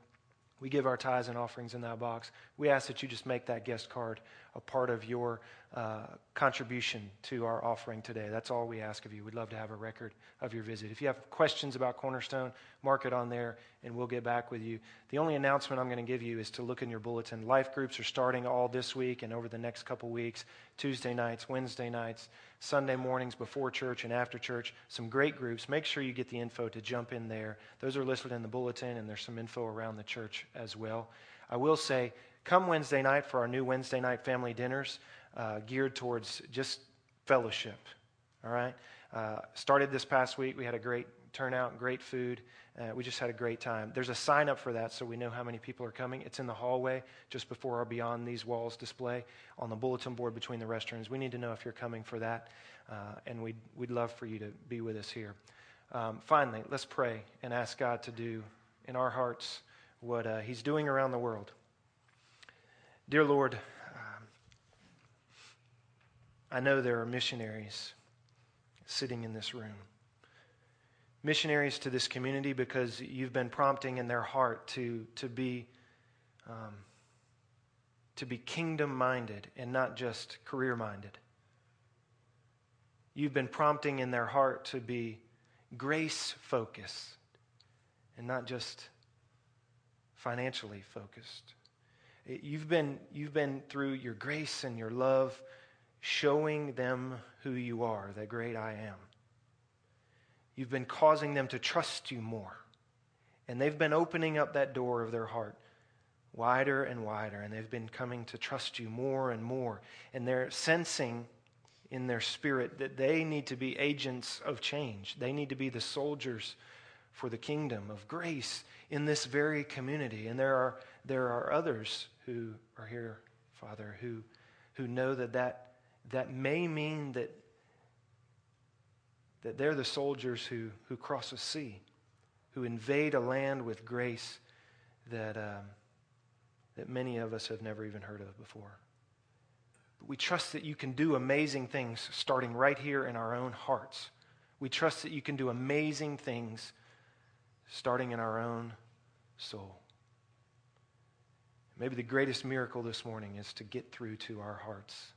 We give our tithes and offerings in that box. We ask that you just make that guest card a part of your uh, contribution to our offering today. That's all we ask of you. We'd love to have a record of your visit. If you have questions about Cornerstone, mark it on there and we'll get back with you. The only announcement I'm going to give you is to look in your bulletin. Life groups are starting all this week and over the next couple weeks Tuesday nights, Wednesday nights, Sunday mornings before church and after church. Some great groups. Make sure you get the info to jump in there. Those are listed in the bulletin and there's some info around the church as well. I will say, Come Wednesday night for our new Wednesday night family dinners uh, geared towards just fellowship. All right? Uh, started this past week. We had a great turnout, great food. Uh, we just had a great time. There's a sign up for that so we know how many people are coming. It's in the hallway just before our Beyond These Walls display on the bulletin board between the restrooms. We need to know if you're coming for that, uh, and we'd, we'd love for you to be with us here. Um, finally, let's pray and ask God to do in our hearts what uh, He's doing around the world. Dear Lord, um, I know there are missionaries sitting in this room. Missionaries to this community because you've been prompting in their heart to, to be. Um, to be kingdom minded and not just career minded. You've been prompting in their heart to be grace focused and not just financially focused. You've been, you've been through your grace and your love showing them who you are, the great I am. You've been causing them to trust you more. And they've been opening up that door of their heart wider and wider, and they've been coming to trust you more and more. And they're sensing in their spirit that they need to be agents of change. They need to be the soldiers for the kingdom of grace in this very community. And there are, there are others who are here, Father, who, who know that, that that may mean that, that they're the soldiers who, who cross a sea, who invade a land with grace that. Um, that many of us have never even heard of before. But we trust that you can do amazing things starting right here in our own hearts. We trust that you can do amazing things starting in our own soul. Maybe the greatest miracle this morning is to get through to our hearts,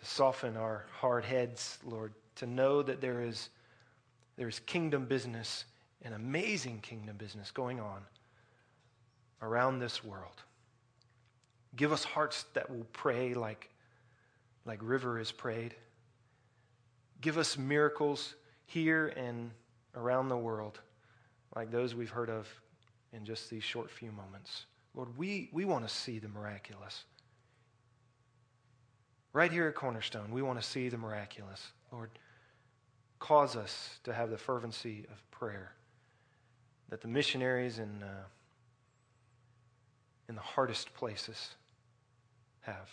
to soften our hard heads, Lord, to know that there is, there is kingdom business, an amazing kingdom business going on around this world. Give us hearts that will pray like, like River has prayed. Give us miracles here and around the world like those we've heard of in just these short few moments. Lord, we, we want to see the miraculous. Right here at Cornerstone, we want to see the miraculous. Lord, cause us to have the fervency of prayer that the missionaries and uh, in the hardest places have.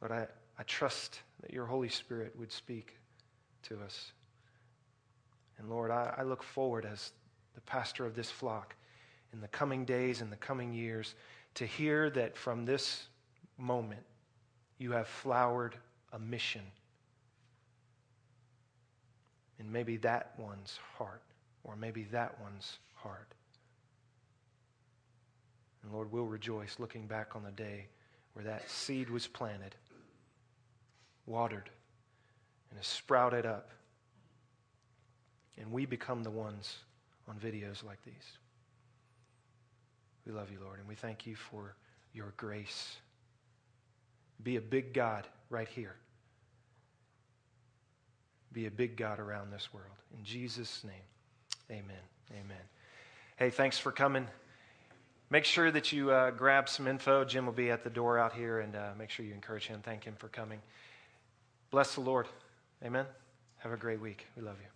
But I, I trust that your Holy Spirit would speak to us. And Lord, I, I look forward as the pastor of this flock in the coming days and the coming years to hear that from this moment you have flowered a mission. And maybe that one's heart, or maybe that one's heart. And Lord, we'll rejoice looking back on the day where that seed was planted, watered, and has sprouted up. And we become the ones on videos like these. We love you, Lord, and we thank you for your grace. Be a big God right here. Be a big God around this world. In Jesus' name, amen. Amen. Hey, thanks for coming. Make sure that you uh, grab some info. Jim will be at the door out here, and uh, make sure you encourage him. Thank him for coming. Bless the Lord. Amen. Have a great week. We love you.